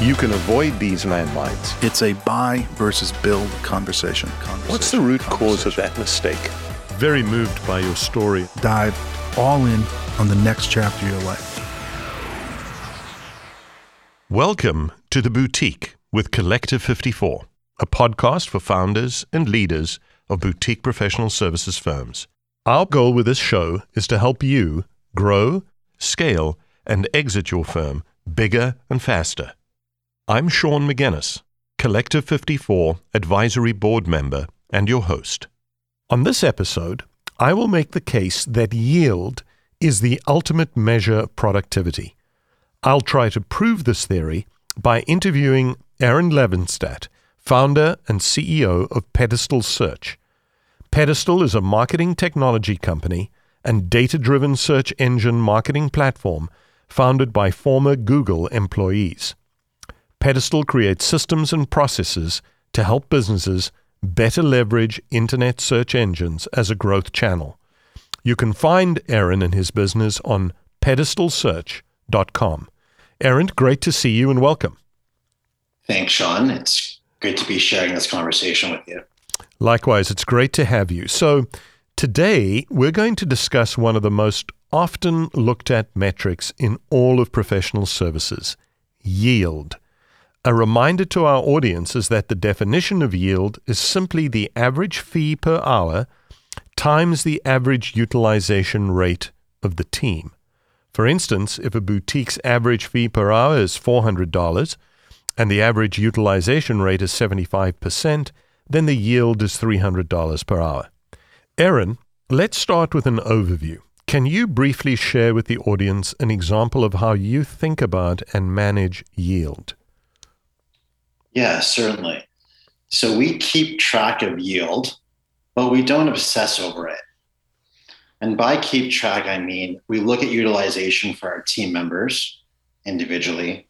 you can avoid these landmines. It's a buy versus build conversation. conversation What's the root cause of that mistake? Very moved by your story. Dive all in on the next chapter of your life. Welcome to The Boutique with Collective 54, a podcast for founders and leaders of boutique professional services firms. Our goal with this show is to help you grow, scale, and exit your firm bigger and faster. I'm Sean McGinnis, Collective 54 Advisory Board member and your host. On this episode, I will make the case that yield is the ultimate measure of productivity. I'll try to prove this theory by interviewing Aaron Levenstadt, founder and CEO of Pedestal Search. Pedestal is a marketing technology company and data driven search engine marketing platform founded by former Google employees. Pedestal creates systems and processes to help businesses better leverage internet search engines as a growth channel. You can find Aaron and his business on pedestalsearch.com. Aaron, great to see you and welcome. Thanks, Sean. It's good to be sharing this conversation with you. Likewise, it's great to have you. So, today we're going to discuss one of the most often looked at metrics in all of professional services yield. A reminder to our audience is that the definition of yield is simply the average fee per hour times the average utilization rate of the team. For instance, if a boutique's average fee per hour is $400 and the average utilization rate is 75%, then the yield is $300 per hour. Aaron, let's start with an overview. Can you briefly share with the audience an example of how you think about and manage yield? Yeah, certainly. So we keep track of yield, but we don't obsess over it. And by keep track, I mean we look at utilization for our team members individually,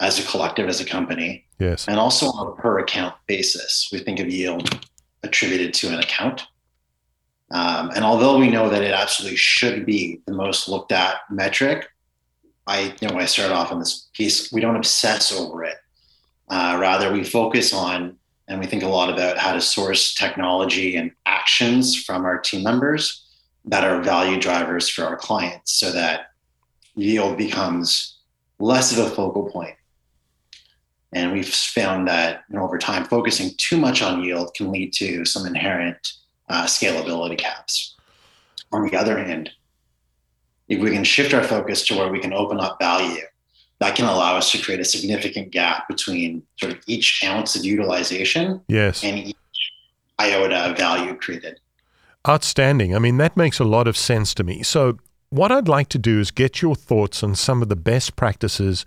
as a collective, as a company. Yes. And also on a per account basis. We think of yield attributed to an account. Um, and although we know that it absolutely should be the most looked at metric, I, you know, I started off on this piece, we don't obsess over it. Uh, rather, we focus on and we think a lot about how to source technology and actions from our team members that are value drivers for our clients so that yield becomes less of a focal point. And we've found that you know, over time, focusing too much on yield can lead to some inherent uh, scalability caps. On the other hand, if we can shift our focus to where we can open up value, that can allow us to create a significant gap between sort of each ounce of utilization yes. and each iota of value created. Outstanding. I mean, that makes a lot of sense to me. So, what I'd like to do is get your thoughts on some of the best practices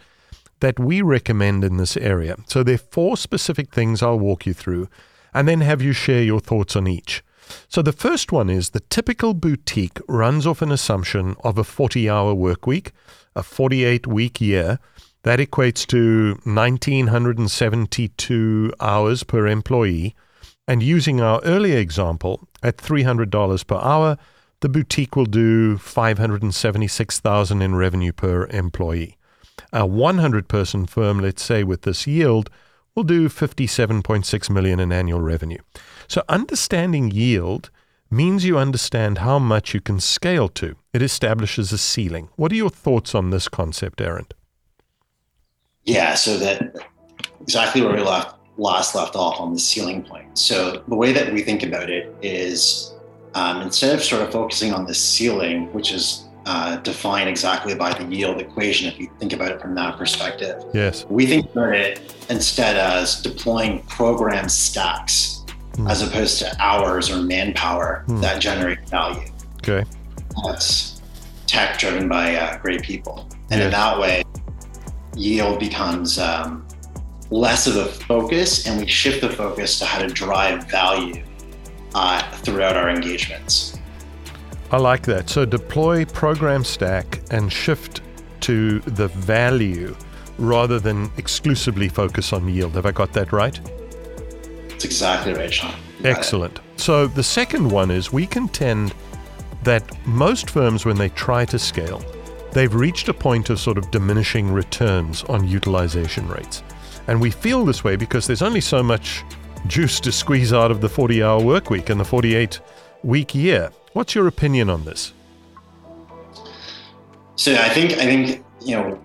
that we recommend in this area. So, there are four specific things I'll walk you through and then have you share your thoughts on each. So, the first one is the typical boutique runs off an assumption of a 40 hour work week, a 48 week year. That equates to 1,972 hours per employee. And using our earlier example, at $300 per hour, the boutique will do 576,000 in revenue per employee. A 100 person firm, let's say with this yield, will do 57.6 million in annual revenue. So understanding yield means you understand how much you can scale to. It establishes a ceiling. What are your thoughts on this concept, Aaron? Yeah, so that exactly where we left last left off on the ceiling point. So the way that we think about it is um, instead of sort of focusing on the ceiling, which is uh, defined exactly by the yield equation, if you think about it from that perspective, yes, we think about it instead as deploying program stacks mm. as opposed to hours or manpower mm. that generate value. Okay, that's tech driven by uh, great people, and yes. in that way, yield becomes um, less of a focus and we shift the focus to how to drive value uh, throughout our engagements. I like that. So deploy program stack and shift to the value rather than exclusively focus on yield. Have I got that right? That's exactly right, Sean. Excellent. So the second one is we contend that most firms, when they try to scale, they've reached a point of sort of diminishing returns on utilization rates. And we feel this way because there's only so much juice to squeeze out of the 40 hour work week and the 48 week year. What's your opinion on this? So I think I think you know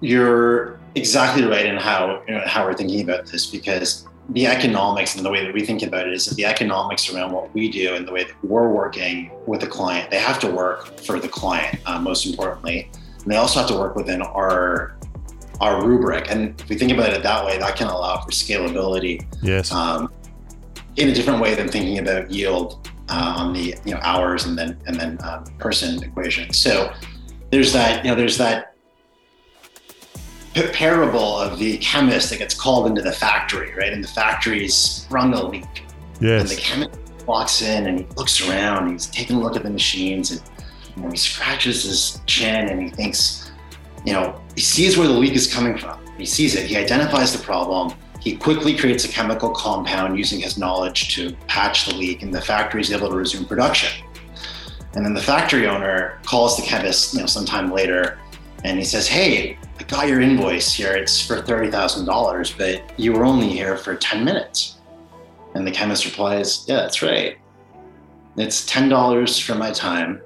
you're exactly right in how you know, how we're thinking about this because the economics and the way that we think about it is that the economics around what we do and the way that we're working with the client, they have to work for the client, uh, most importantly. And they also have to work within our our rubric. And if we think about it that way, that can allow for scalability. Yes. Um, in a different way than thinking about yield uh, on the you know hours and then and then um, person equation. So there's that you know there's that parable of the chemist that gets called into the factory, right? And the factory's sprung a leak. Yes. And the chemist walks in and he looks around. He's taking a look at the machines and you know, he scratches his chin and he thinks, you know, he sees where the leak is coming from. He sees it. He identifies the problem. He quickly creates a chemical compound using his knowledge to patch the leak, and the factory is able to resume production. And then the factory owner calls the chemist, you know, sometime later, and he says, "Hey, I got your invoice here. It's for thirty thousand dollars, but you were only here for ten minutes." And the chemist replies, "Yeah, that's right. It's ten dollars for my time,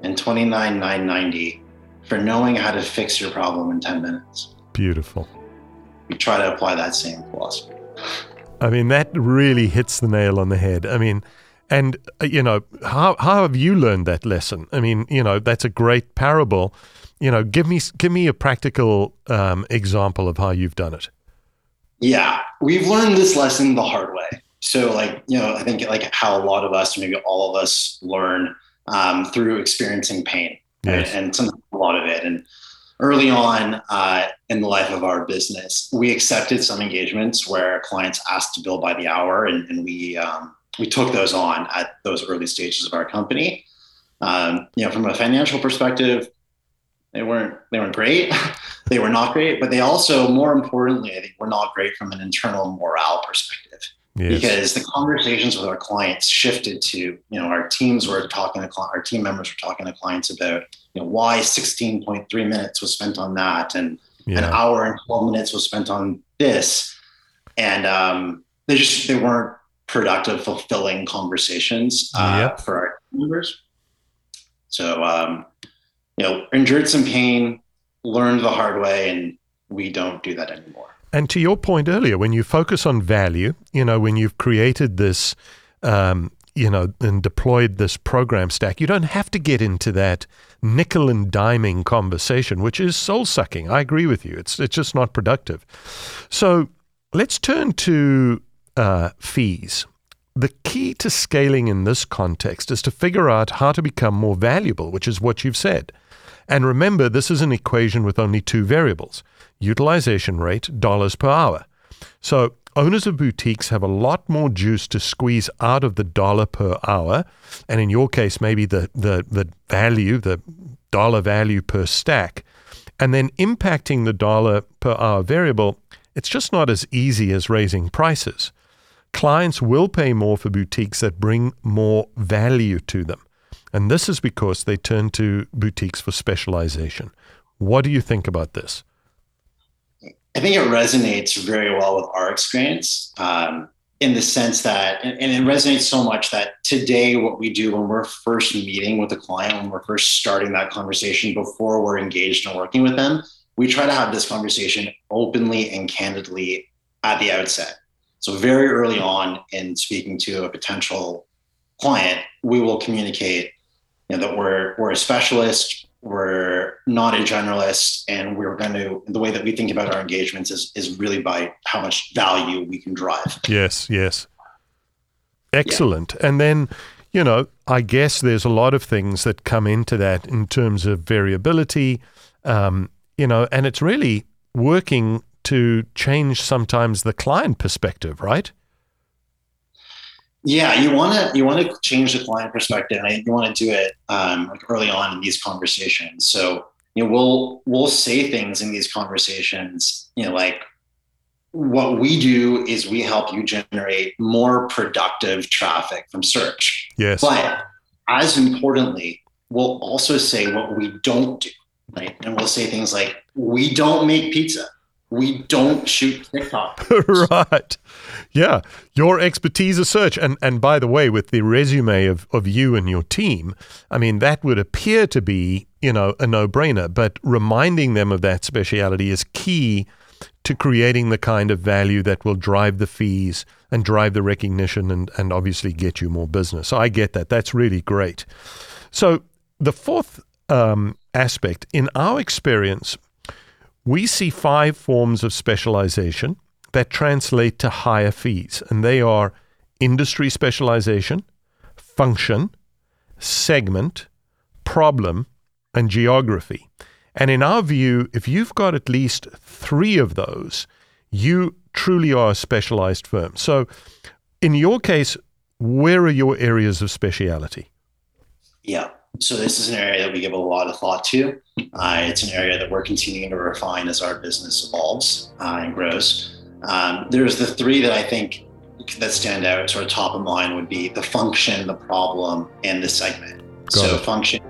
and twenty nine nine ninety for knowing how to fix your problem in ten minutes." Beautiful. We try to apply that same philosophy. I mean, that really hits the nail on the head. I mean, and uh, you know, how how have you learned that lesson? I mean, you know, that's a great parable you know, give me give me a practical um, example of how you've done it. Yeah, we've learned this lesson the hard way. So, like, you know, I think like how a lot of us, maybe all of us, learn um, through experiencing pain, yes. right? and some a lot of it. And early on uh, in the life of our business, we accepted some engagements where clients asked to bill by the hour, and, and we um, we took those on at those early stages of our company. Um, you know, from a financial perspective, they weren't they weren't great. they were not great, but they also, more importantly, I think were not great from an internal morale perspective. Yes. Because the conversations with our clients shifted to, you know, our teams were talking to our team members were talking to clients about, you know, why 16.3 minutes was spent on that and yeah. an hour and 12 minutes was spent on this. And um, they just they weren't productive, fulfilling conversations uh, yep. for our members. So um, you know, endured some pain, learned the hard way, and we don't do that anymore. And to your point earlier, when you focus on value, you know, when you've created this, um, you know, and deployed this program stack, you don't have to get into that nickel and diming conversation, which is soul sucking. I agree with you. It's it's just not productive. So let's turn to uh, fees. The key to scaling in this context is to figure out how to become more valuable, which is what you've said. And remember, this is an equation with only two variables utilization rate, dollars per hour. So owners of boutiques have a lot more juice to squeeze out of the dollar per hour. And in your case, maybe the, the, the value, the dollar value per stack. And then impacting the dollar per hour variable, it's just not as easy as raising prices. Clients will pay more for boutiques that bring more value to them. And this is because they turn to boutiques for specialization. What do you think about this? I think it resonates very well with our experience um, in the sense that, and, it resonates so much that today, what we do when we're first meeting with a client, when we're first starting that conversation before we're engaged in working with them, we try to have this conversation openly and candidly at the outset. So, very early on in speaking to a potential client, we will communicate you know, that we're we're a specialist, we're not a generalist, and we're going to the way that we think about our engagements is is really by how much value we can drive. Yes, yes, excellent. Yeah. And then you know, I guess there's a lot of things that come into that in terms of variability, um, you know, and it's really working to change sometimes the client perspective, right? Yeah, you want to you want to change the client perspective, and you want to do it um, like early on in these conversations. So you know, we'll we'll say things in these conversations, you know, like what we do is we help you generate more productive traffic from search. Yes. But as importantly, we'll also say what we don't do. right? And we'll say things like, "We don't make pizza. We don't shoot TikTok." right. Yeah. Your expertise is search. And and by the way, with the resume of, of you and your team, I mean that would appear to be, you know, a no brainer. But reminding them of that speciality is key to creating the kind of value that will drive the fees and drive the recognition and, and obviously get you more business. So I get that. That's really great. So the fourth um, aspect, in our experience, we see five forms of specialization that translate to higher fees, and they are industry specialization, function, segment, problem, and geography. And in our view, if you've got at least three of those, you truly are a specialized firm. So, in your case, where are your areas of speciality? Yeah. So, this is an area that we give a lot of thought to. Uh, it's an area that we're continuing to refine as our business evolves uh, and grows. Um, there's the three that I think that stand out, sort of top of mind, would be the function, the problem, and the segment. Got so, it. function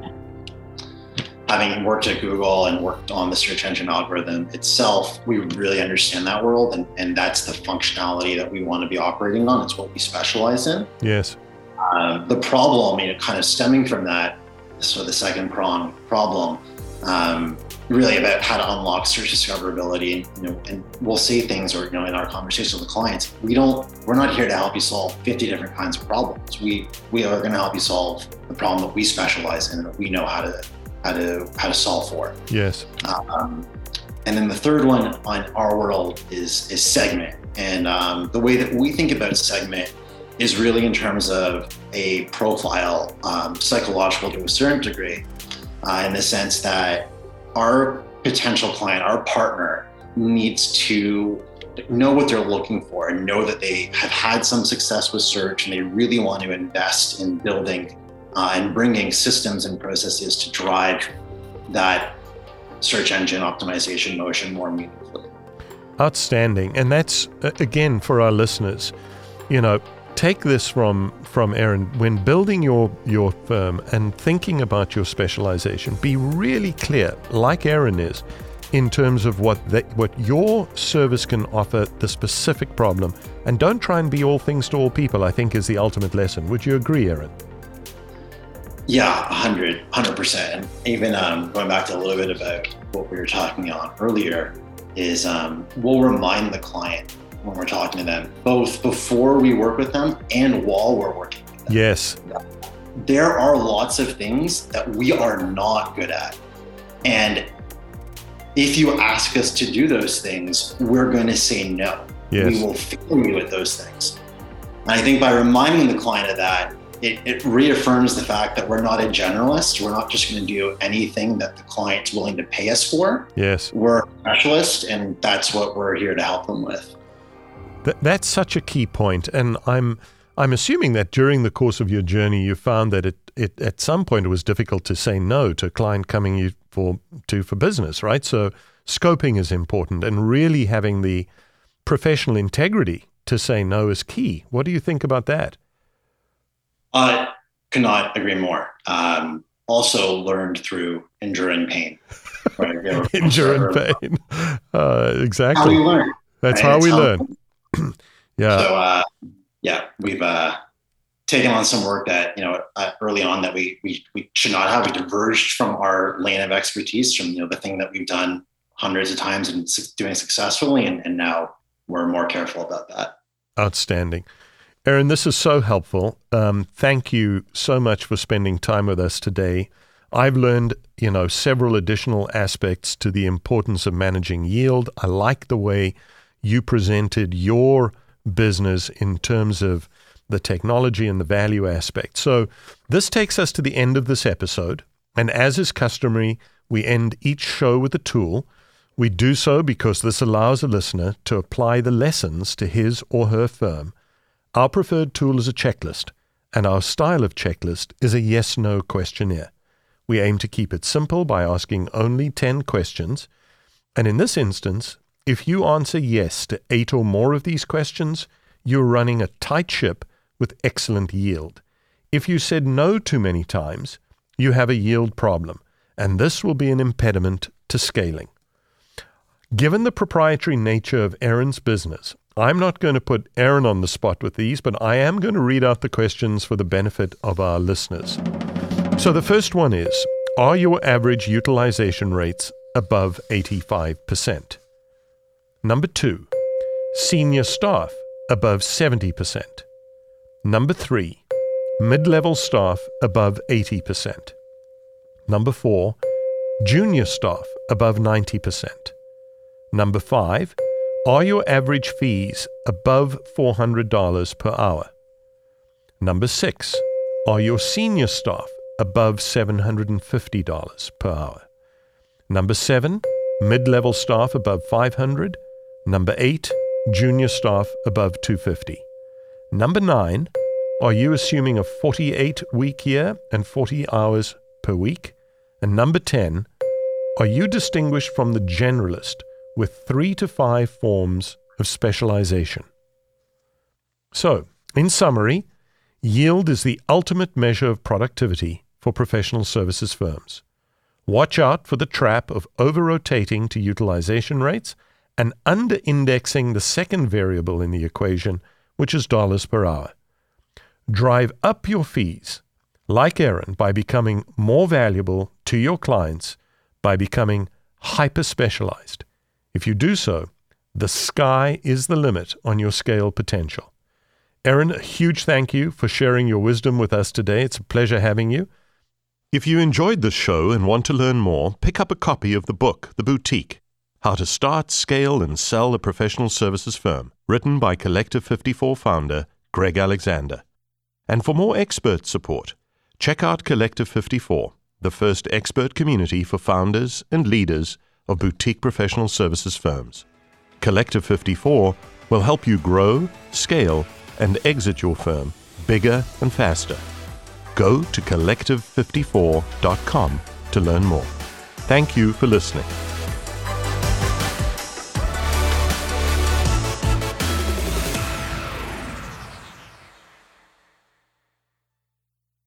having worked at Google and worked on the search engine algorithm itself, we really understand that world, and, and that's the functionality that we want to be operating on. It's what we specialize in. Yes. Uh, the problem, you know, kind of stemming from that, so the second prong problem, um, really about how to unlock search discoverability. You know, and we'll say things, or you know, in our conversations with clients, we don't, we're not here to help you solve 50 different kinds of problems. We we are going to help you solve the problem that we specialize in, and that we know how to how to how to solve for. Yes. Um, and then the third one on our world is is segment, and um, the way that we think about segment is really in terms of a profile, um, psychological to a certain degree, uh, in the sense that our potential client, our partner, needs to know what they're looking for and know that they have had some success with search and they really want to invest in building uh, and bringing systems and processes to drive that search engine optimization motion more meaningfully. Outstanding. And that's, again, for our listeners, you know, take this from from Aaron when building your your firm and thinking about your specialization be really clear like Aaron is in terms of what what your service can offer the specific problem. And don't try and be all things to all people I think is the ultimate lesson. Would you agree Aaron? Yeah, 100, 100%. And even um, going back to a little bit about what we were talking on earlier, is um, we'll remind the client when we're talking to them, both before we work with them and while we're working with them. Yes. There are lots of things that we are not good at. And if you ask us to do those things, we're going to say no. Yes. We will fail you at those things. And I think by reminding the client of that, it, it reaffirms the fact that we're not a generalist. We're not just going to do anything that the client's willing to pay us for. Yes. We're a specialist, and that's what we're here to help them with. Th- that's such a key point, and I'm I'm assuming that during the course of your journey, you found that it, it at some point it was difficult to say no to a client coming you for to for business, right? So scoping is important, and really having the professional integrity to say no is key. What do you think about that? I cannot agree more. Um, also learned through enduring pain. Right? enduring pain. Uh, exactly. How we learn. That's right? how we how learn. yeah. So uh, yeah, we've uh, taken on some work that you know uh, early on that we, we we should not have. We diverged from our lane of expertise from you know the thing that we've done hundreds of times and doing successfully, and, and now we're more careful about that. Outstanding. Aaron, this is so helpful. Um, thank you so much for spending time with us today. I've learned, you know, several additional aspects to the importance of managing yield. I like the way you presented your business in terms of the technology and the value aspect. So, this takes us to the end of this episode. And as is customary, we end each show with a tool. We do so because this allows a listener to apply the lessons to his or her firm our preferred tool is a checklist, and our style of checklist is a yes no questionnaire. We aim to keep it simple by asking only 10 questions. And in this instance, if you answer yes to eight or more of these questions, you're running a tight ship with excellent yield. If you said no too many times, you have a yield problem. and this will be an impediment to scaling. Given the proprietary nature of Aaron's business, I'm not going to put Aaron on the spot with these, but I am going to read out the questions for the benefit of our listeners. So the first one is Are your average utilization rates above 85%? Number two, senior staff above 70%. Number three, mid level staff above 80%. Number four, junior staff above 90%. Number five, are your average fees above $400 per hour? Number six, are your senior staff above $750 per hour? Number seven, mid level staff above 500. Number eight, junior staff above 250. Number nine, are you assuming a 48 week year and 40 hours per week? And number 10, are you distinguished from the generalist with three to five forms of specialization? So, in summary, yield is the ultimate measure of productivity for professional services firms. Watch out for the trap of over rotating to utilization rates and under indexing the second variable in the equation, which is dollars per hour. Drive up your fees, like Aaron, by becoming more valuable to your clients by becoming hyper specialized. If you do so, the sky is the limit on your scale potential. Aaron, a huge thank you for sharing your wisdom with us today. It's a pleasure having you. If you enjoyed this show and want to learn more, pick up a copy of the book, The Boutique How to Start, Scale, and Sell a Professional Services Firm, written by Collective 54 founder Greg Alexander. And for more expert support, check out Collective 54, the first expert community for founders and leaders of boutique professional services firms. Collective 54 will help you grow, scale, and exit your firm bigger and faster. Go to collective54.com to learn more. Thank you for listening.